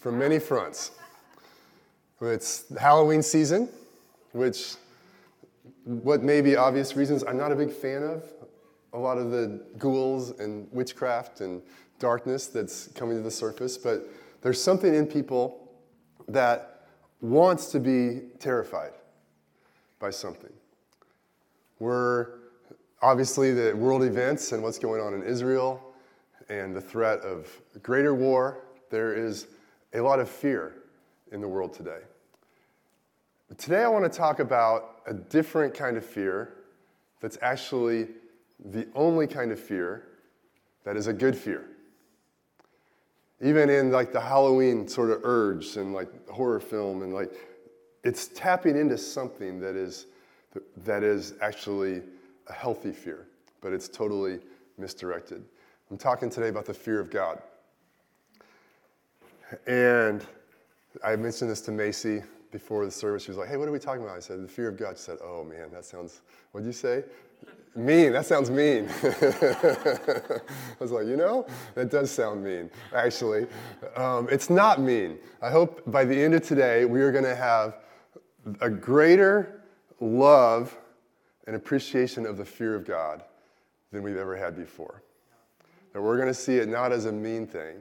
from many fronts. It's Halloween season, which, what may be obvious reasons, I'm not a big fan of. A lot of the ghouls and witchcraft and darkness that's coming to the surface, but there's something in people that wants to be terrified by something. We're obviously the world events and what's going on in Israel and the threat of greater war. There is a lot of fear in the world today. Today, I want to talk about a different kind of fear that's actually the only kind of fear that is a good fear. Even in like the Halloween sort of urge and like horror film and like it's tapping into something that is that is actually a healthy fear, but it's totally misdirected. I'm talking today about the fear of God. And I mentioned this to Macy before the service. She was like, hey, what are we talking about? I said, the fear of God. She said, oh man, that sounds, what'd you say? mean, that sounds mean. I was like, you know, that does sound mean, actually. Um, it's not mean. I hope by the end of today, we are going to have a greater love and appreciation of the fear of God than we've ever had before. That we're going to see it not as a mean thing,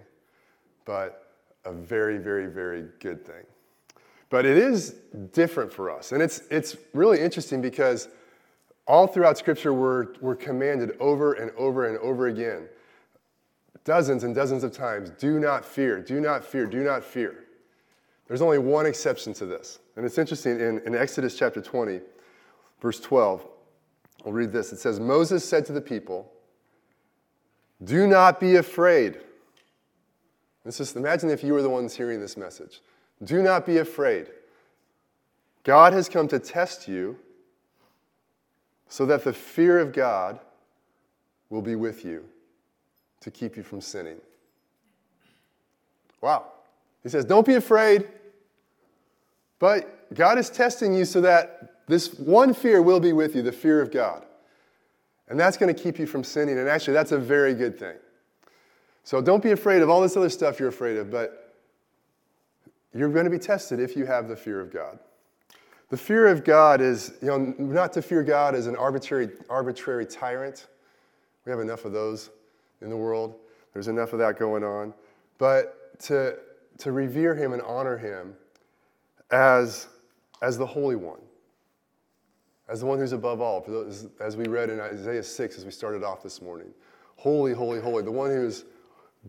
but a very, very, very good thing. But it is different for us. And it's, it's really interesting because all throughout Scripture, we're, we're commanded over and over and over again, dozens and dozens of times do not fear, do not fear, do not fear. There's only one exception to this. And it's interesting in, in Exodus chapter 20, verse 12, I'll read this. It says, Moses said to the people, Do not be afraid. This is, imagine if you were the ones hearing this message. Do not be afraid. God has come to test you so that the fear of God will be with you to keep you from sinning. Wow. He says, Don't be afraid, but God is testing you so that this one fear will be with you the fear of God. And that's going to keep you from sinning. And actually, that's a very good thing. So don't be afraid of all this other stuff you're afraid of, but you're going to be tested if you have the fear of God. The fear of God is, you know, not to fear God as an arbitrary, arbitrary tyrant. We have enough of those in the world. There's enough of that going on. But to, to revere Him and honor Him as, as the Holy One, as the one who's above all, as we read in Isaiah 6 as we started off this morning. Holy, holy, holy, the one who's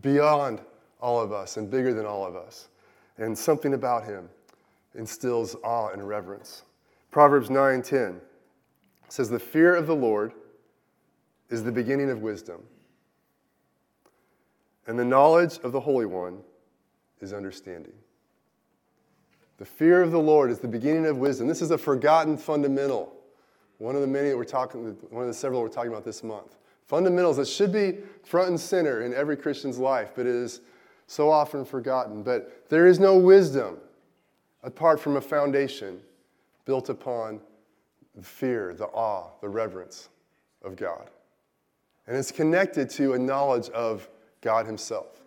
beyond all of us and bigger than all of us. And something about him instills awe and reverence. Proverbs 9:10 says the fear of the Lord is the beginning of wisdom. And the knowledge of the Holy One is understanding. The fear of the Lord is the beginning of wisdom. This is a forgotten fundamental. One of the many that we're talking, one of the several we're talking about this month. Fundamentals that should be front and center in every Christian's life, but it is so often forgotten. But there is no wisdom apart from a foundation built upon the fear, the awe, the reverence of God. And it's connected to a knowledge of God Himself,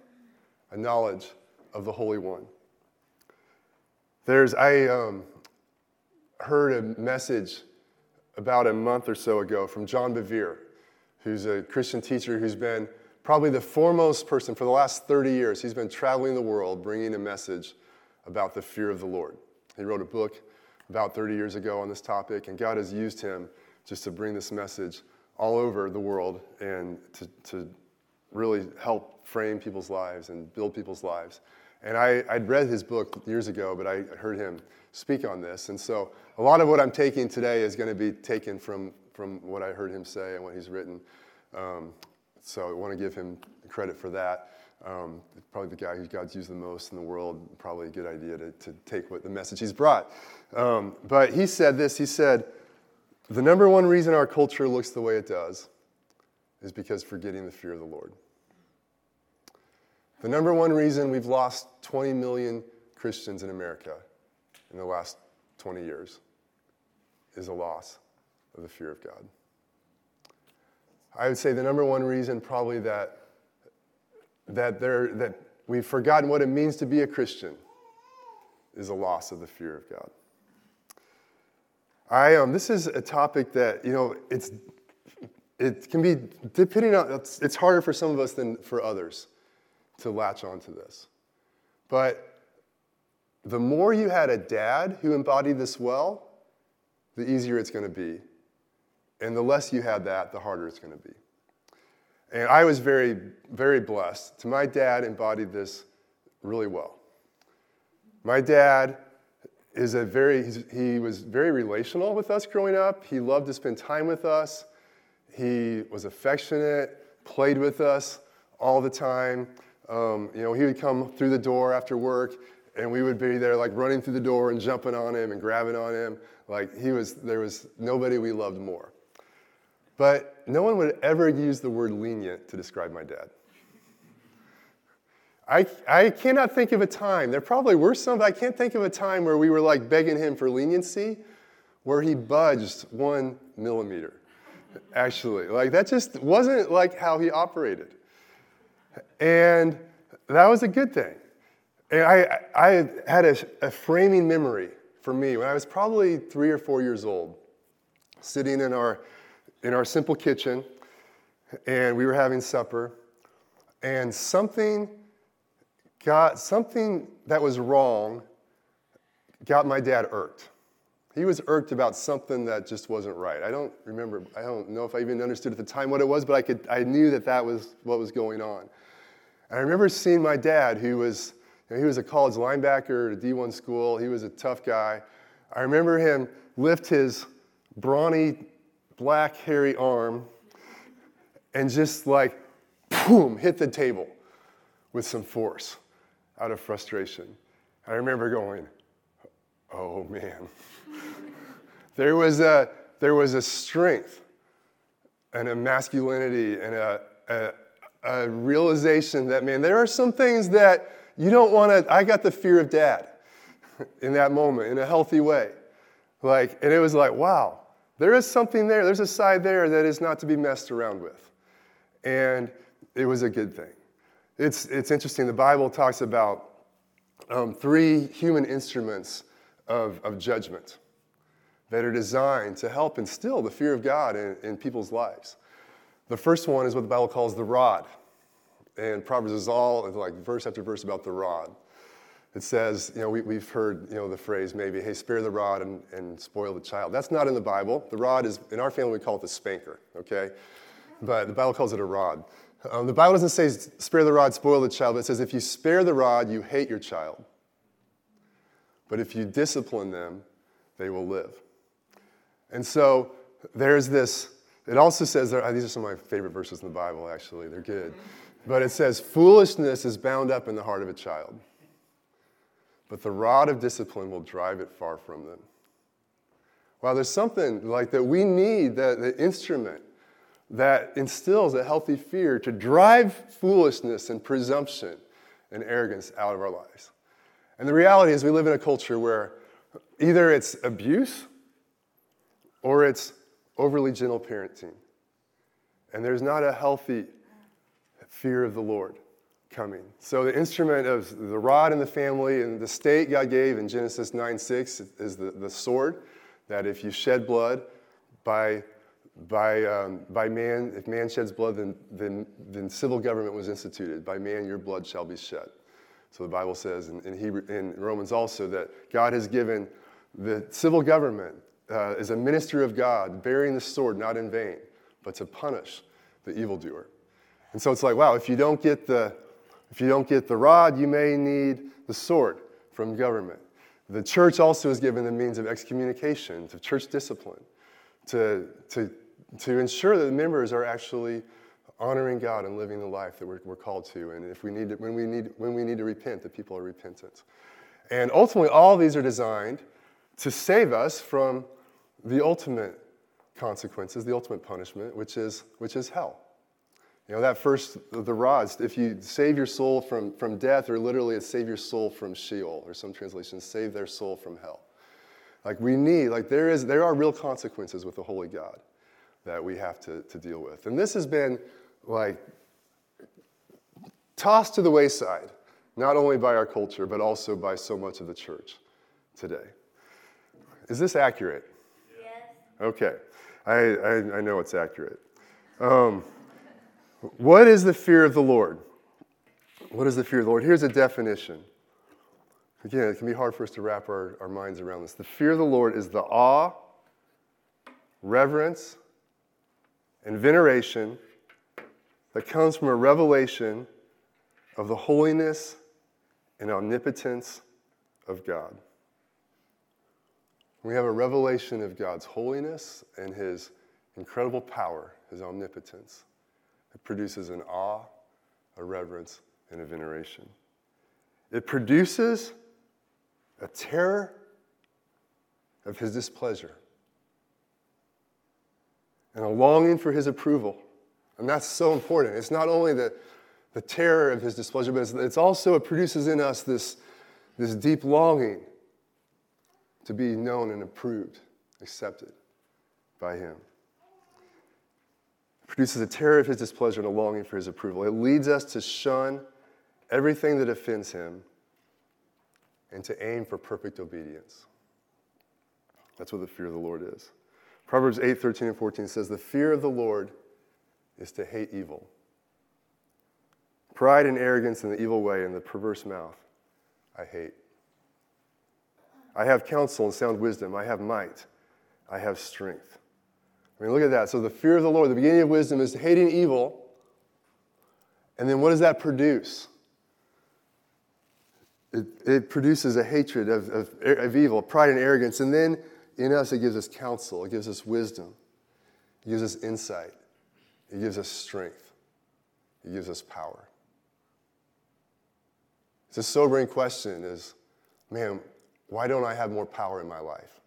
a knowledge of the Holy One. There's, I um, heard a message about a month or so ago from John Bevere who's a Christian teacher who's been probably the foremost person for the last 30 years. He's been traveling the world bringing a message about the fear of the Lord. He wrote a book about 30 years ago on this topic, and God has used him just to bring this message all over the world and to, to really help frame people's lives and build people's lives. And I, would read his book years ago, but I heard him speak on this. And so a lot of what I'm taking today is going to be taken from from what I heard him say and what he's written. Um, so I want to give him credit for that. Um, probably the guy who God's used the most in the world. Probably a good idea to, to take what the message he's brought. Um, but he said this. He said, "The number one reason our culture looks the way it does is because forgetting the fear of the Lord." The number one reason we've lost 20 million Christians in America in the last 20 years is a loss of the fear of God. I would say the number one reason probably that, that, there, that we've forgotten what it means to be a Christian is a loss of the fear of God. I, um, this is a topic that, you know, it's, it can be, depending on, it's, it's harder for some of us than for others to latch onto this. But the more you had a dad who embodied this well, the easier it's going to be. And the less you had that, the harder it's going to be. And I was very, very blessed. To my dad embodied this really well. My dad is a very, he was very relational with us growing up. He loved to spend time with us. He was affectionate, played with us all the time. Um, you know, he would come through the door after work, and we would be there like running through the door and jumping on him and grabbing on him. Like he was, there was nobody we loved more. But no one would ever use the word lenient to describe my dad. I, I cannot think of a time, there probably were some, but I can't think of a time where we were like begging him for leniency where he budged one millimeter, actually. Like that just wasn't like how he operated. And that was a good thing. And I, I had a, a framing memory for me when I was probably three or four years old, sitting in our, in our simple kitchen, and we were having supper, and something got something that was wrong got my dad irked. He was irked about something that just wasn't right. I don't remember, I don't know if I even understood at the time what it was, but I, could, I knew that that was what was going on. And I remember seeing my dad, who was, you know, he was a college linebacker at a D1 school. He was a tough guy. I remember him lift his brawny, black, hairy arm and just like, boom, hit the table with some force out of frustration. I remember going, oh man. there, was a, there was a strength and a masculinity and a, a, a realization that, man, there are some things that you don't want to. I got the fear of dad in that moment in a healthy way. Like, and it was like, wow, there is something there. There's a side there that is not to be messed around with. And it was a good thing. It's, it's interesting. The Bible talks about um, three human instruments of, of judgment that are designed to help instill the fear of God in, in people's lives. The first one is what the Bible calls the rod. And Proverbs is all like verse after verse about the rod. It says, you know, we, have heard, you know, the phrase maybe, hey, spare the rod and, and spoil the child. That's not in the Bible. The rod is, in our family, we call it the spanker, okay? But the Bible calls it a rod. Um, the Bible doesn't say spare the rod, spoil the child, but it says if you spare the rod, you hate your child. But if you discipline them, they will live. And so there's this, it also says, there, these are some of my favorite verses in the Bible, actually, they're good. But it says, foolishness is bound up in the heart of a child, but the rod of discipline will drive it far from them. Wow, there's something like that we need, that the instrument that instills a healthy fear to drive foolishness and presumption and arrogance out of our lives. And the reality is, we live in a culture where either it's abuse or it's overly gentle parenting. And there's not a healthy fear of the Lord coming. So, the instrument of the rod in the family and the state God gave in Genesis 9 6 is the, the sword, that if you shed blood by by, um, by man, if man sheds blood, then, then, then civil government was instituted. By man, your blood shall be shed. So the Bible says in, in, Hebrew, in Romans also that God has given the civil government uh, as a minister of God, bearing the sword not in vain, but to punish the evildoer. And so it's like, wow, if you don't get the, if you don't get the rod, you may need the sword from government. The church also is given the means of excommunication, of church discipline, to, to to ensure that the members are actually honoring God and living the life that we're, we're called to. And if we need to, when, we need, when we need to repent, that people are repentant. And ultimately, all these are designed to save us from the ultimate consequences, the ultimate punishment, which is, which is hell. You know, that first, the rods, if you save your soul from, from death, or literally it's save your soul from Sheol, or some translations, save their soul from hell. Like we need, like there is, there are real consequences with the holy God that we have to, to deal with. And this has been like tossed to the wayside not only by our culture, but also by so much of the church today. Is this accurate? Yes. Okay, I, I, I know it's accurate. Um, what is the fear of the Lord? What is the fear of the Lord? Here's a definition. Again, it can be hard for us to wrap our, our minds around this. The fear of the Lord is the awe, reverence, and veneration that comes from a revelation of the holiness and omnipotence of God. We have a revelation of God's holiness and His incredible power, His omnipotence. It produces an awe, a reverence, and a veneration. It produces a terror of His displeasure and a longing for His approval. And that's so important. It's not only the, the terror of His displeasure, but it's, it's also, it produces in us this, this deep longing to be known and approved, accepted by Him. Produces a terror of His displeasure and a longing for His approval. It leads us to shun everything that offends Him and to aim for perfect obedience. That's what the fear of the Lord is. Proverbs 8, 13, and 14 says, The fear of the Lord is to hate evil. Pride and arrogance in the evil way and the perverse mouth, I hate. I have counsel and sound wisdom. I have might. I have strength. I mean, look at that. So, the fear of the Lord, the beginning of wisdom is hating evil. And then what does that produce? It, it produces a hatred of, of, of evil, pride and arrogance. And then in us, it gives us counsel, it gives us wisdom, it gives us insight, it gives us strength, it gives us power. It's a sobering question is, man, why don't I have more power in my life?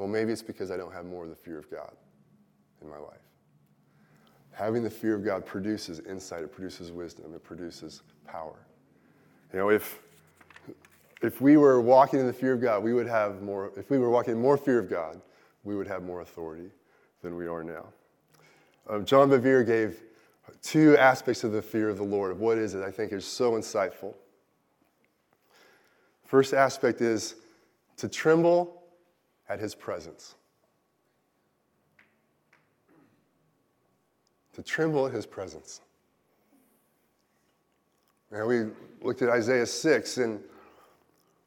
Well, maybe it's because I don't have more of the fear of God in my life. Having the fear of God produces insight, it produces wisdom, it produces power. You know, if, if we were walking in the fear of God, we would have more, if we were walking in more fear of God, we would have more authority than we are now. Um, John Bevere gave two aspects of the fear of the Lord, what is it, I think is so insightful. First aspect is to tremble at his presence. To tremble at his presence. Now, we looked at Isaiah 6, and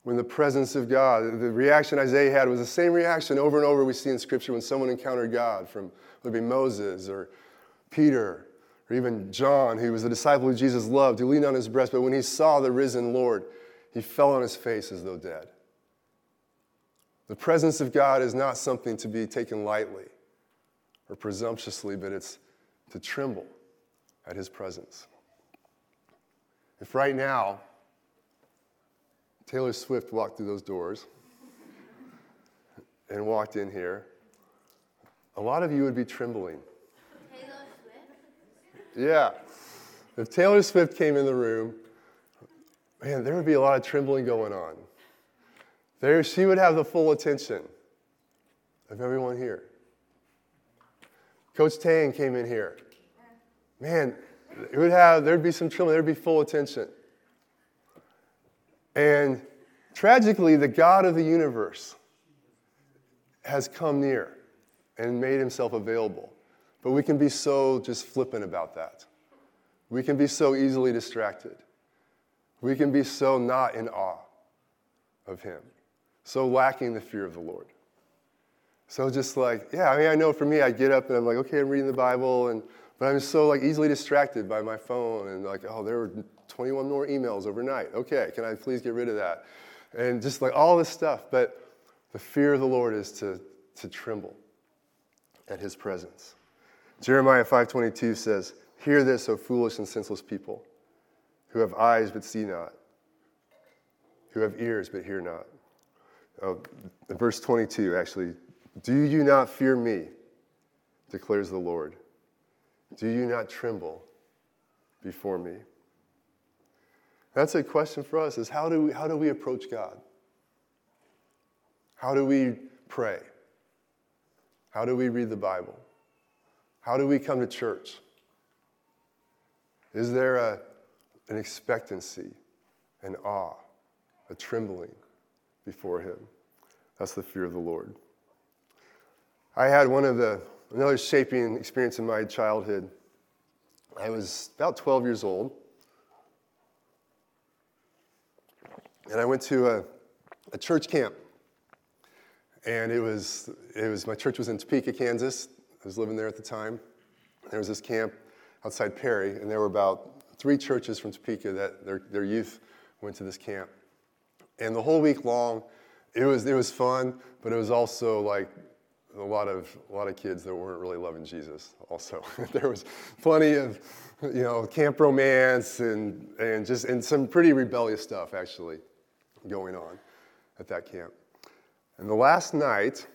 when the presence of God, the reaction Isaiah had was the same reaction over and over we see in Scripture when someone encountered God, from whether it be Moses or Peter or even John, who was a disciple who Jesus loved, who leaned on his breast, but when he saw the risen Lord, he fell on his face as though dead. The presence of God is not something to be taken lightly or presumptuously, but it's to tremble at his presence. If right now Taylor Swift walked through those doors and walked in here, a lot of you would be trembling. Taylor Swift? Yeah. If Taylor Swift came in the room, man, there would be a lot of trembling going on. There, she would have the full attention of everyone here. Coach Tang came in here. Man, it would have, there'd be some trembling, there'd be full attention. And tragically, the God of the universe has come near and made himself available. But we can be so just flippant about that. We can be so easily distracted. We can be so not in awe of him, so lacking the fear of the Lord. So just like, yeah, I mean, I know for me, I get up and I'm like, okay, I'm reading the Bible, and but I'm so like easily distracted by my phone and like, oh, there were 21 more emails overnight. Okay, can I please get rid of that? And just like all this stuff. But the fear of the Lord is to, to tremble at his presence. Jeremiah 5:22 says, "Hear this, O foolish and senseless people, who have eyes but see not, who have ears but hear not." Oh, verse 22 actually, "Do you not fear me?" declares the Lord. Do you not tremble before me? That's a question for us is how do we, how do we approach God? How do we pray? How do we read the Bible? How do we come to church? Is there a, an expectancy, an awe, a trembling before Him. That's the fear of the Lord. I had one of the, another shaping experience in my childhood. I was about 12 years old. And I went to a, a church camp. And it was, it was, my church was in Topeka, Kansas. I was living there at the time. There was this camp outside Perry, and there were about three churches from Topeka that their, their youth went to this camp. And the whole week long, it was, it was fun, but it was also like a lot of, a lot of kids that weren't really loving Jesus also. there was plenty of, you know, camp romance and, and just, and some pretty rebellious stuff actually going on at that camp. And the last night,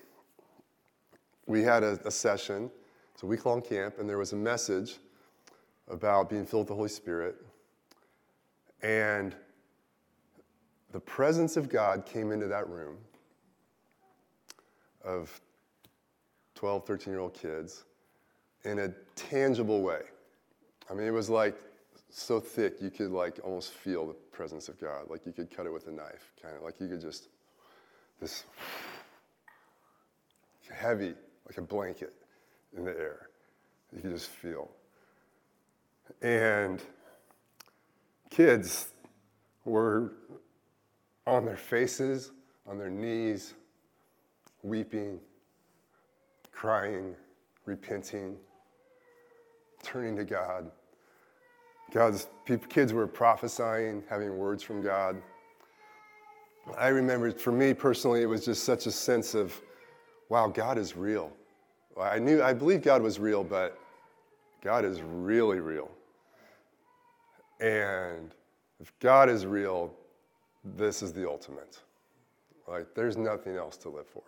we had a, a session. It's a week long camp, and there was a message about being filled with the Holy Spirit. And the presence of God came into that room of 12, 13 year old kids in a tangible way. I mean, it was like so thick you could like almost feel the presence of God. Like you could cut it with a knife, kind of like you could just, this heavy, like a blanket in the air. You could just feel. And kids were on their faces, on their knees, weeping, crying, repenting, turning to God. God's kids were prophesying, having words from God. I remember, for me personally, it was just such a sense of, wow, God is real. I knew, I believed God was real, but God is really real. And if God is real, this is the ultimate. Like, there's nothing else to live for.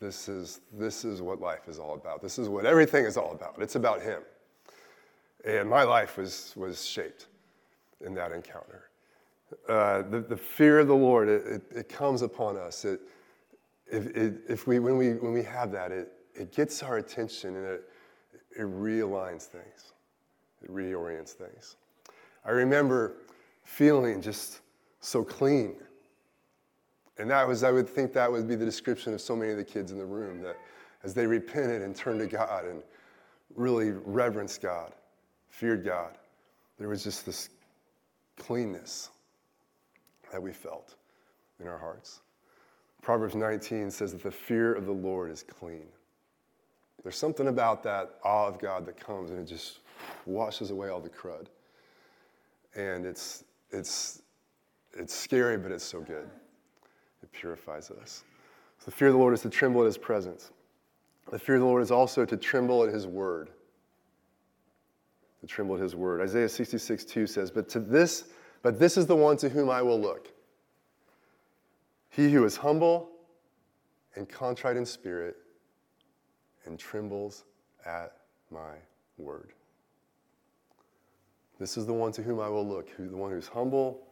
This is, this is what life is all about. This is what everything is all about. It's about Him. And my life was, was shaped in that encounter. Uh, the, the fear of the Lord, it, it, it comes upon us. It, if, it, if we, when, we, when we have that, it, it gets our attention and it, it realigns things, it reorients things. I remember feeling just so clean. And that was, I would think that would be the description of so many of the kids in the room that as they repented and turned to God and really reverenced God, feared God, there was just this cleanness that we felt in our hearts. Proverbs 19 says that the fear of the Lord is clean. There's something about that awe of God that comes and it just washes away all the crud and it's, it's, it's scary, but it's so good. It purifies us. So the fear of the Lord is to tremble at his presence. The fear of the Lord is also to tremble at his word. To tremble at his word. Isaiah 66, 2 says, But to this, but this is the one to whom I will look. He who is humble and contrite in spirit and trembles at my word. This is the one to whom I will look, who, the one who's humble,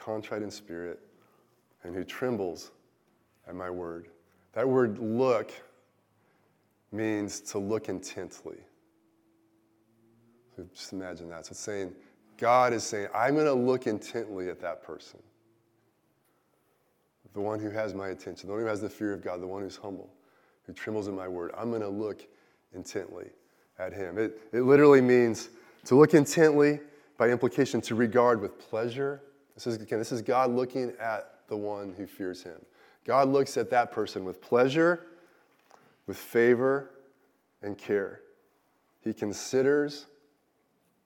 contrite in spirit, and who trembles at my word. That word look means to look intently. So just imagine that. So it's saying, God is saying, I'm going to look intently at that person. The one who has my attention, the one who has the fear of God, the one who's humble, who trembles at my word. I'm going to look intently at him. It, it literally means to look intently, by implication, to regard with pleasure. This is, again, this is God looking at the one who fears him. God looks at that person with pleasure, with favor, and care. He considers,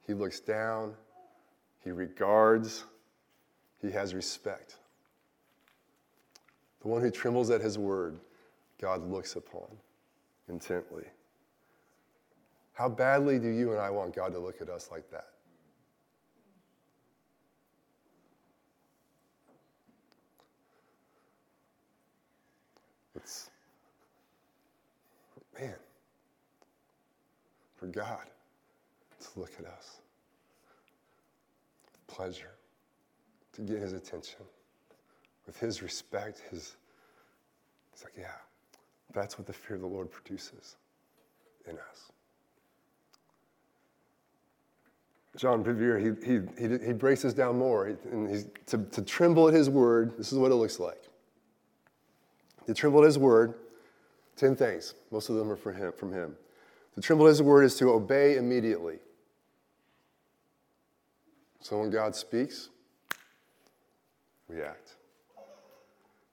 he looks down, he regards, he has respect. The one who trembles at his word, God looks upon intently. How badly do you and I want God to look at us like that? It's, man, for God to look at us with pleasure, to get his attention, with his respect, his, it's like, yeah, that's what the fear of the Lord produces in us. John Bevere, he, he, he, he this down more. And he's, to, to tremble at his word, this is what it looks like. To tremble at his word, 10 things. Most of them are from him. From him. To tremble at his word is to obey immediately. So when God speaks, we act.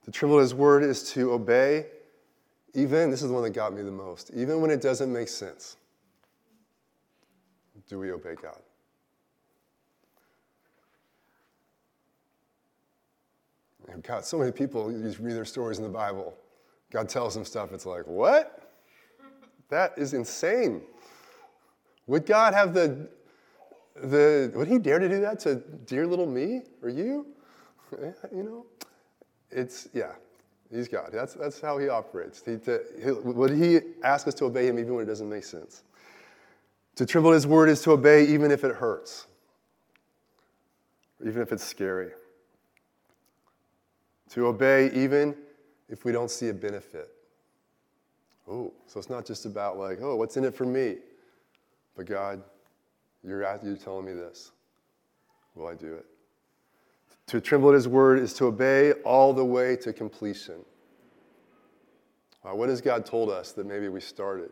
To tremble at his word is to obey, even, this is the one that got me the most, even when it doesn't make sense. Do we obey God? God, so many people you read their stories in the Bible. God tells them stuff, it's like, what? That is insane. Would God have the, the would he dare to do that to dear little me or you? Eh, you know? It's, yeah, he's God. That's, that's how he operates. He, to, he, would he ask us to obey him even when it doesn't make sense? To tremble his word is to obey even if it hurts, even if it's scary to obey even if we don't see a benefit. Oh, so it's not just about like, oh, what's in it for me? But God, you're, at, you're telling me this. Will I do it? To tremble at His word is to obey all the way to completion. Uh, what has God told us that maybe we started,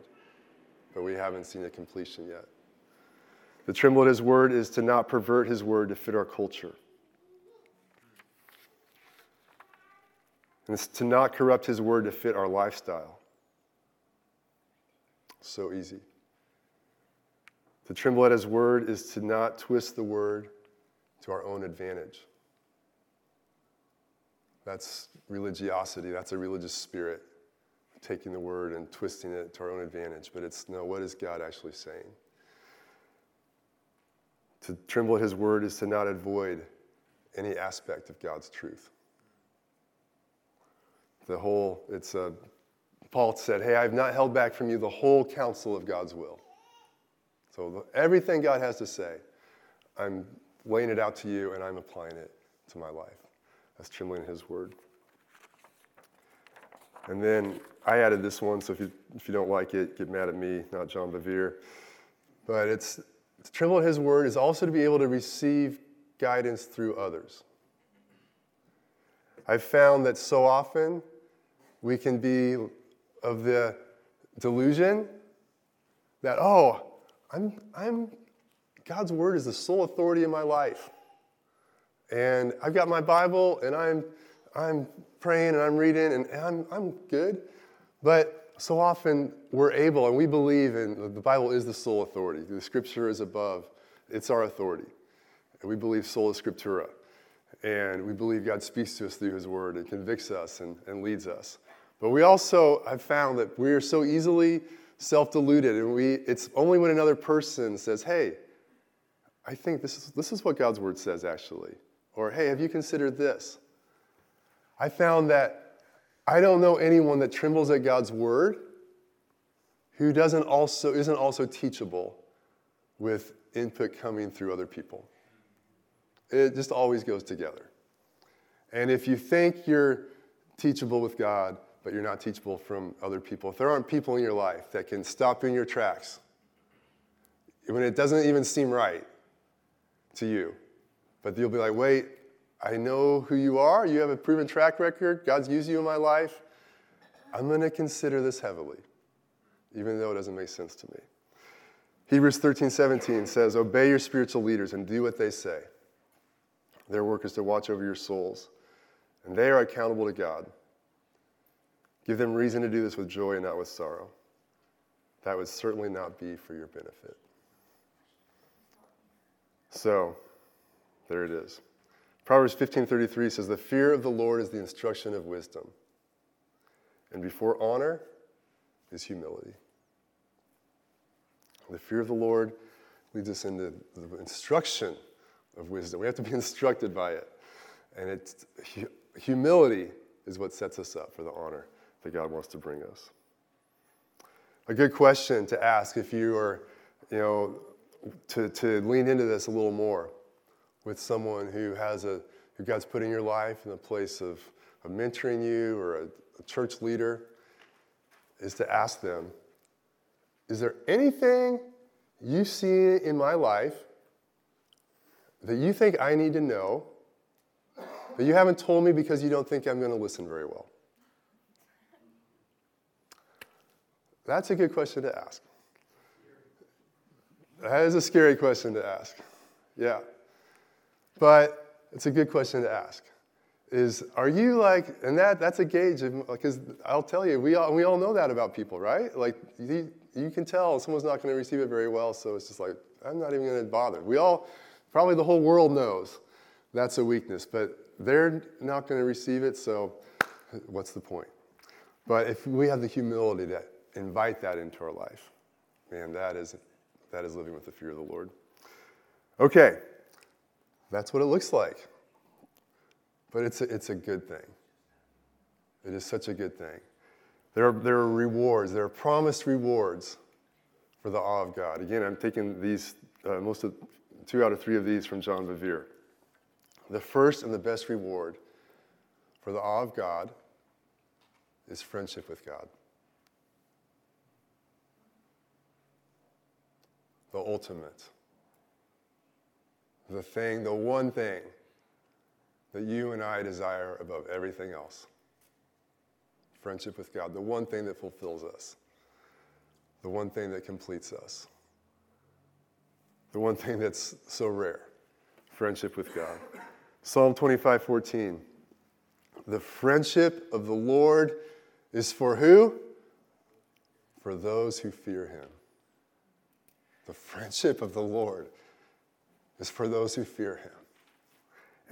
but we haven't seen a completion yet? To tremble at His word is to not pervert His word to fit our culture. And it's to not corrupt his word to fit our lifestyle. So easy. To tremble at his word is to not twist the word to our own advantage. That's religiosity. That's a religious spirit, taking the word and twisting it to our own advantage. But it's no, what is God actually saying? To tremble at his word is to not avoid any aspect of God's truth the whole, it's a, Paul said, Hey, I've not held back from you the whole counsel of God's will. So everything God has to say, I'm laying it out to you and I'm applying it to my life. That's trembling in His word. And then I added this one, so if you, if you don't like it, get mad at me, not John Bevere. But it's to tremble in His word is also to be able to receive guidance through others. I've found that so often we can be of the delusion that, oh, I'm, I'm, God's word is the sole authority in my life. And I've got my Bible and I'm, I'm praying and I'm reading and I'm, I'm good. But so often we're able and we believe in the Bible is the sole authority. The scripture is above, it's our authority. And we believe sola scriptura. And we believe God speaks to us through his word and convicts us and, and leads us. But we also have found that we are so easily self deluded, and we, it's only when another person says, Hey, I think this is, this is what God's word says, actually. Or, Hey, have you considered this? I found that I don't know anyone that trembles at God's word who doesn't also, isn't also teachable with input coming through other people. It just always goes together. And if you think you're teachable with God, but you're not teachable from other people. If there aren't people in your life that can stop you in your tracks, when it doesn't even seem right to you, but you'll be like, wait, I know who you are. You have a proven track record. God's used you in my life. I'm going to consider this heavily, even though it doesn't make sense to me. Hebrews 13, 17 says, Obey your spiritual leaders and do what they say. Their work is to watch over your souls, and they are accountable to God. Give them reason to do this with joy and not with sorrow. That would certainly not be for your benefit. So, there it is. Proverbs 15:33 says, "The fear of the Lord is the instruction of wisdom, and before honor is humility." The fear of the Lord leads us into the instruction of wisdom. We have to be instructed by it. And it's humility is what sets us up for the honor that God wants to bring us. A good question to ask if you are, you know, to, to lean into this a little more with someone who has a, who God's put in your life in a place of, of mentoring you or a, a church leader, is to ask them, is there anything you see in my life that you think I need to know, but you haven't told me because you don't think I'm going to listen very well? That's a good question to ask. That is a scary question to ask. Yeah. But it's a good question to ask. Is are you like, and that that's a gauge of because I'll tell you, we all we all know that about people, right? Like you, you can tell someone's not going to receive it very well, so it's just like I'm not even going to bother. We all, probably the whole world knows that's a weakness, but they're not going to receive it, so what's the point? But if we have the humility to invite that into our life, man, that is that is living with the fear of the Lord. Okay, that's what it looks like. But it's a, it's a good thing. It is such a good thing. There are, there are rewards, there are promised rewards for the awe of God. Again, I'm taking these, uh, most of, two out of three of these from John Bevere. The first and the best reward for the awe of God is friendship with God. The ultimate the thing, the one thing that you and I desire above everything else friendship with God, the one thing that fulfills us, the one thing that completes us, the one thing that's so rare friendship with God. Psalm 25 14. The friendship of the Lord is for who? For those who fear him. The friendship of the Lord is for those who fear him.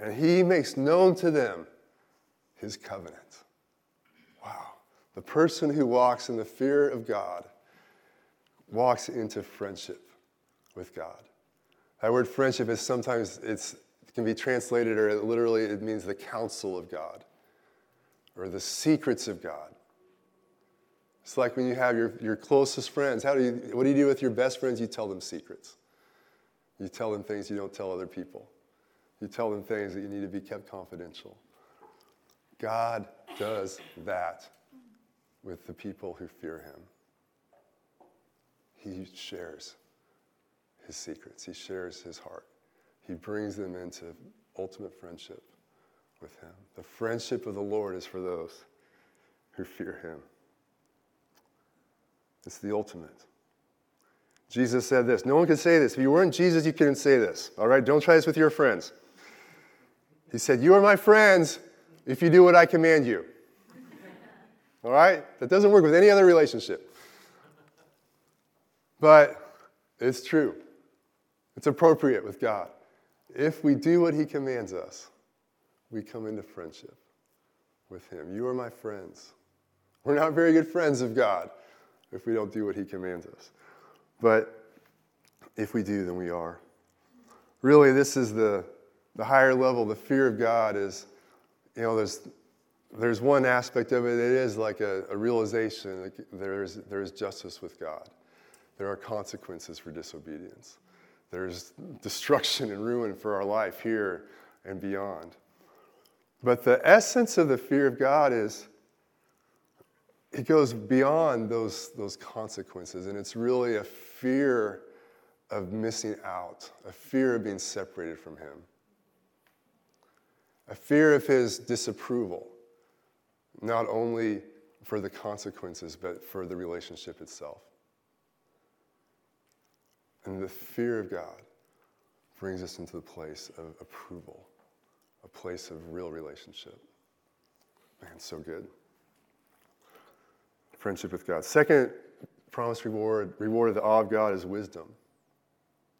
And he makes known to them his covenant. Wow. The person who walks in the fear of God walks into friendship with God. That word friendship is sometimes it's, it can be translated or it literally it means the counsel of God or the secrets of God. It's like when you have your, your closest friends. How do you, what do you do with your best friends? You tell them secrets. You tell them things you don't tell other people. You tell them things that you need to be kept confidential. God does that with the people who fear him. He shares his secrets, he shares his heart. He brings them into ultimate friendship with him. The friendship of the Lord is for those who fear him. It's the ultimate. Jesus said this. No one can say this. If you weren't Jesus, you couldn't say this. All right? Don't try this with your friends. He said, You are my friends if you do what I command you. All right? That doesn't work with any other relationship. But it's true. It's appropriate with God. If we do what He commands us, we come into friendship with Him. You are my friends. We're not very good friends of God if we don't do what He commands us. But if we do, then we are. Really, this is the, the higher level. The fear of God is, you know, there's, there's one aspect of it, it is like a, a realization that there's, there's justice with God. There are consequences for disobedience. There's destruction and ruin for our life here and beyond. But the essence of the fear of God is it goes beyond those, those consequences, and it's really a fear of missing out, a fear of being separated from Him, a fear of His disapproval, not only for the consequences, but for the relationship itself. And the fear of God brings us into the place of approval, a place of real relationship. Man, so good friendship with God. Second promised reward, reward of the awe of God is wisdom.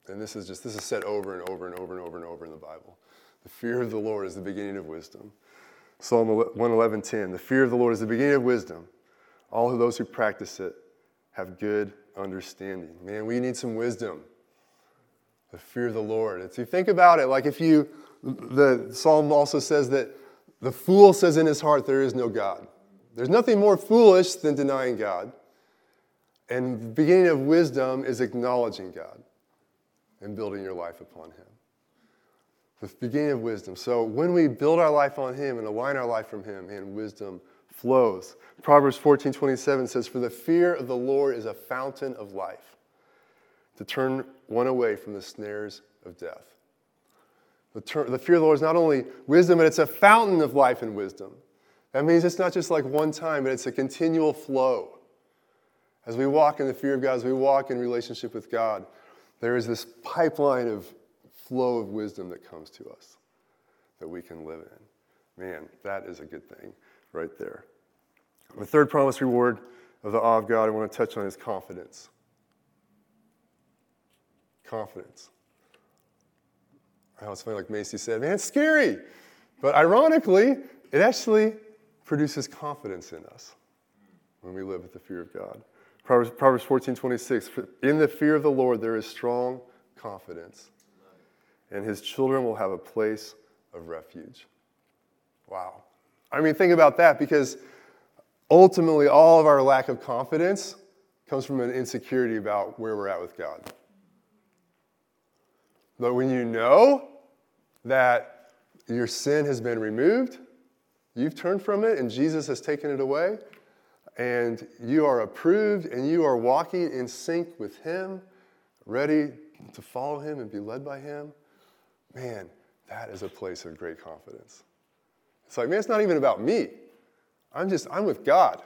And this is just, this is said over and over and over and over and over in the Bible. The fear of the Lord is the beginning of wisdom. Psalm 111.10, the fear of the Lord is the beginning of wisdom. All of those who practice it have good understanding. Man, we need some wisdom. The fear of the Lord. If you think about it, like if you, the psalm also says that the fool says in his heart, there is no God. There's nothing more foolish than denying God. And the beginning of wisdom is acknowledging God and building your life upon Him. The beginning of wisdom. So when we build our life on Him and align our life from Him, and wisdom flows. Proverbs 14 27 says, For the fear of the Lord is a fountain of life, to turn one away from the snares of death. The, ter- the fear of the Lord is not only wisdom, but it's a fountain of life and wisdom. That means it's not just like one time, but it's a continual flow. As we walk in the fear of God, as we walk in relationship with God, there is this pipeline of flow of wisdom that comes to us that we can live in. Man, that is a good thing right there. The third promise reward of the awe of God I want to touch on is confidence. Confidence. I know it's funny, like Macy said, man, it's scary. But ironically, it actually produces confidence in us when we live with the fear of God. Proverbs, Proverbs 14, 26, in the fear of the Lord there is strong confidence, and his children will have a place of refuge. Wow. I mean, think about that because ultimately all of our lack of confidence comes from an insecurity about where we're at with God. But when you know that your sin has been removed, you've turned from it, and Jesus has taken it away, and you are approved, and you are walking in sync with Him, ready to follow Him and be led by Him, man, that is a place of great confidence. It's like, man, it's not even about me. I'm just, I'm with God,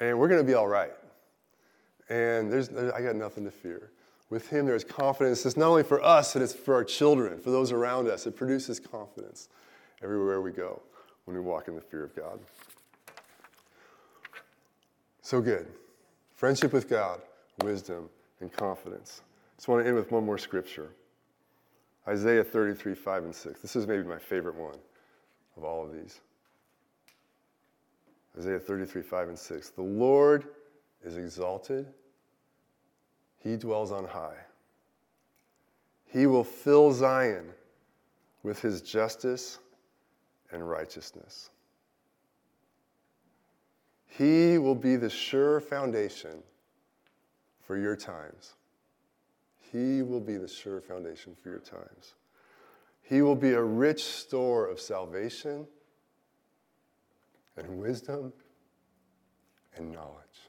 and we're going to be all right. And there's, I got nothing to fear. With Him, there's confidence. It's not only for us, but it's for our children, for those around us. It produces confidence everywhere we go when we walk in the fear of God. So good. Friendship with God, wisdom, and confidence. Just want to end with one more scripture Isaiah 33, 5 and 6. This is maybe my favorite one of all of these. Isaiah 33, 5 and 6. The Lord is exalted he dwells on high. He will fill Zion with his justice and righteousness. He will be the sure foundation for your times. He will be the sure foundation for your times. He will be a rich store of salvation and wisdom and knowledge.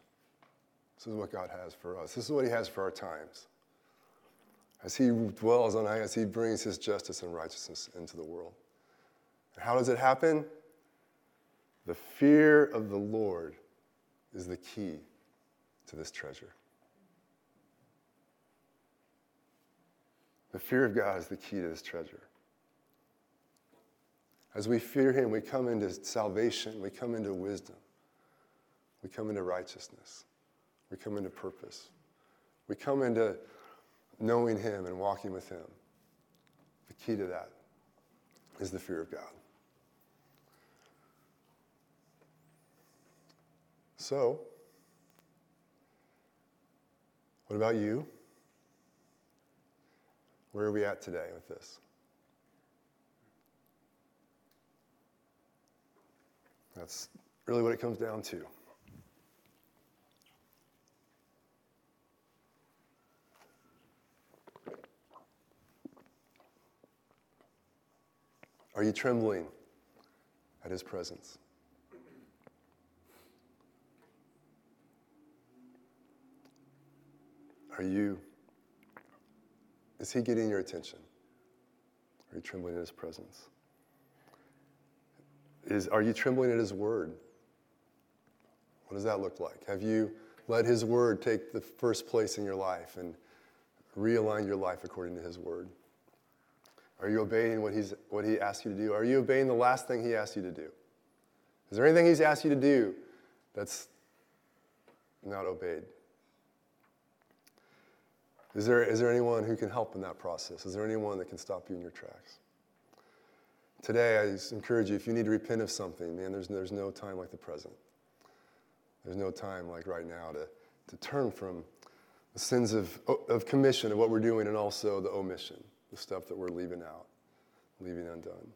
This is what God has for us. This is what He has for our times. As He dwells on as He brings His justice and righteousness into the world. How does it happen? The fear of the Lord is the key to this treasure. The fear of God is the key to this treasure. As we fear Him, we come into salvation, we come into wisdom, we come into righteousness. We come into purpose. We come into knowing Him and walking with Him. The key to that is the fear of God. So, what about you? Where are we at today with this? That's really what it comes down to. Are you trembling at his presence? Are you, is he getting your attention? Are you trembling in his presence? Is, are you trembling at his word? What does that look like? Have you let his word take the first place in your life and realign your life according to his word? Are you obeying what, he's, what he asked you to do? Are you obeying the last thing he asked you to do? Is there anything he's asked you to do that's not obeyed? Is there, is there anyone who can help in that process? Is there anyone that can stop you in your tracks? Today, I encourage you if you need to repent of something, man, there's, there's no time like the present. There's no time like right now to, to turn from the sins of, of commission of what we're doing and also the omission the stuff that we're leaving out, leaving undone.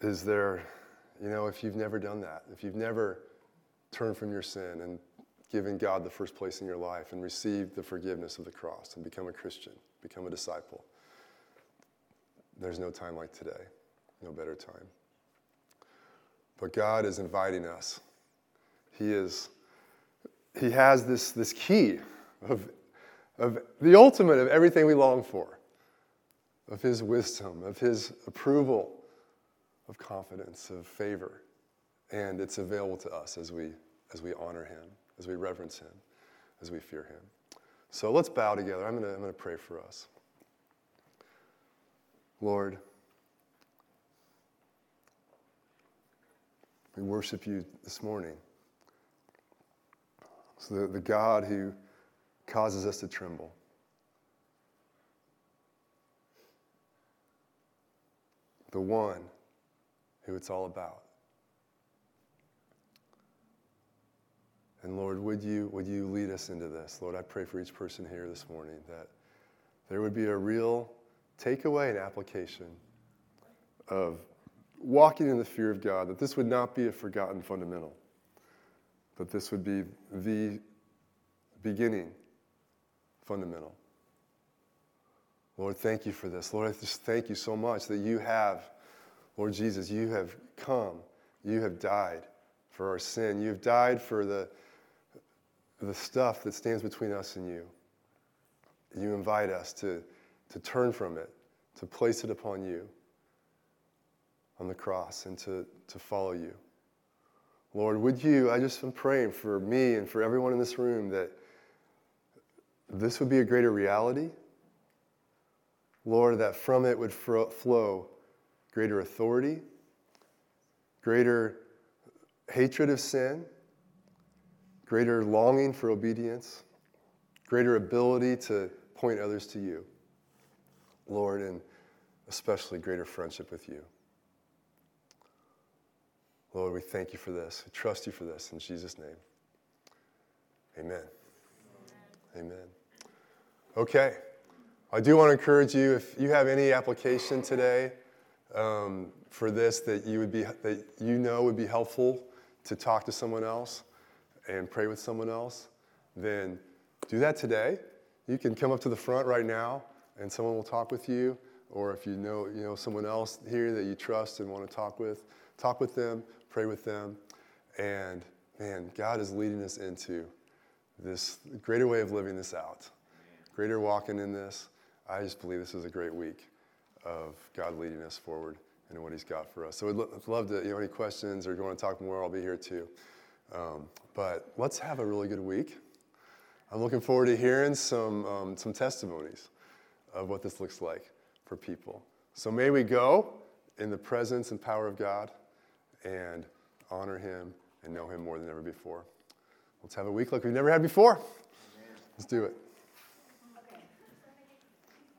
Is there, you know, if you've never done that, if you've never turned from your sin and given God the first place in your life and receive the forgiveness of the cross and become a Christian, become a disciple, there's no time like today, no better time. But God is inviting us. He is he has this, this key of of the ultimate of everything we long for, of His wisdom, of His approval, of confidence, of favor. And it's available to us as we, as we honor Him, as we reverence Him, as we fear Him. So let's bow together. I'm going to pray for us. Lord, we worship you this morning. So the, the God who causes us to tremble. The one who it's all about. And Lord, would you, would you lead us into this? Lord, I pray for each person here this morning that there would be a real takeaway and application of walking in the fear of God, that this would not be a forgotten fundamental, but this would be the beginning fundamental. Lord, thank you for this. Lord, I just thank you so much that you have, Lord Jesus, you have come, you have died for our sin, you have died for the, the stuff that stands between us and you. You invite us to, to turn from it, to place it upon you on the cross, and to, to follow you. Lord, would you, I just am praying for me and for everyone in this room that this would be a greater reality. Lord, that from it would flow greater authority, greater hatred of sin, greater longing for obedience, greater ability to point others to you, Lord, and especially greater friendship with you. Lord, we thank you for this. We trust you for this in Jesus' name. Amen. Amen. Amen. Okay. I do want to encourage you if you have any application today um, for this that you would be that you know would be helpful to talk to someone else and pray with someone else, then do that today. You can come up to the front right now and someone will talk with you. Or if you know, you know someone else here that you trust and want to talk with, talk with them, pray with them. And man, God is leading us into this greater way of living this out, greater walking in this. I just believe this is a great week of God leading us forward and what He's got for us. So I'd love to, you know, any questions or you want to talk more, I'll be here too. Um, but let's have a really good week. I'm looking forward to hearing some, um, some testimonies of what this looks like for people. So may we go in the presence and power of God and honor Him and know Him more than ever before. Let's have a week like we've never had before. Let's do it.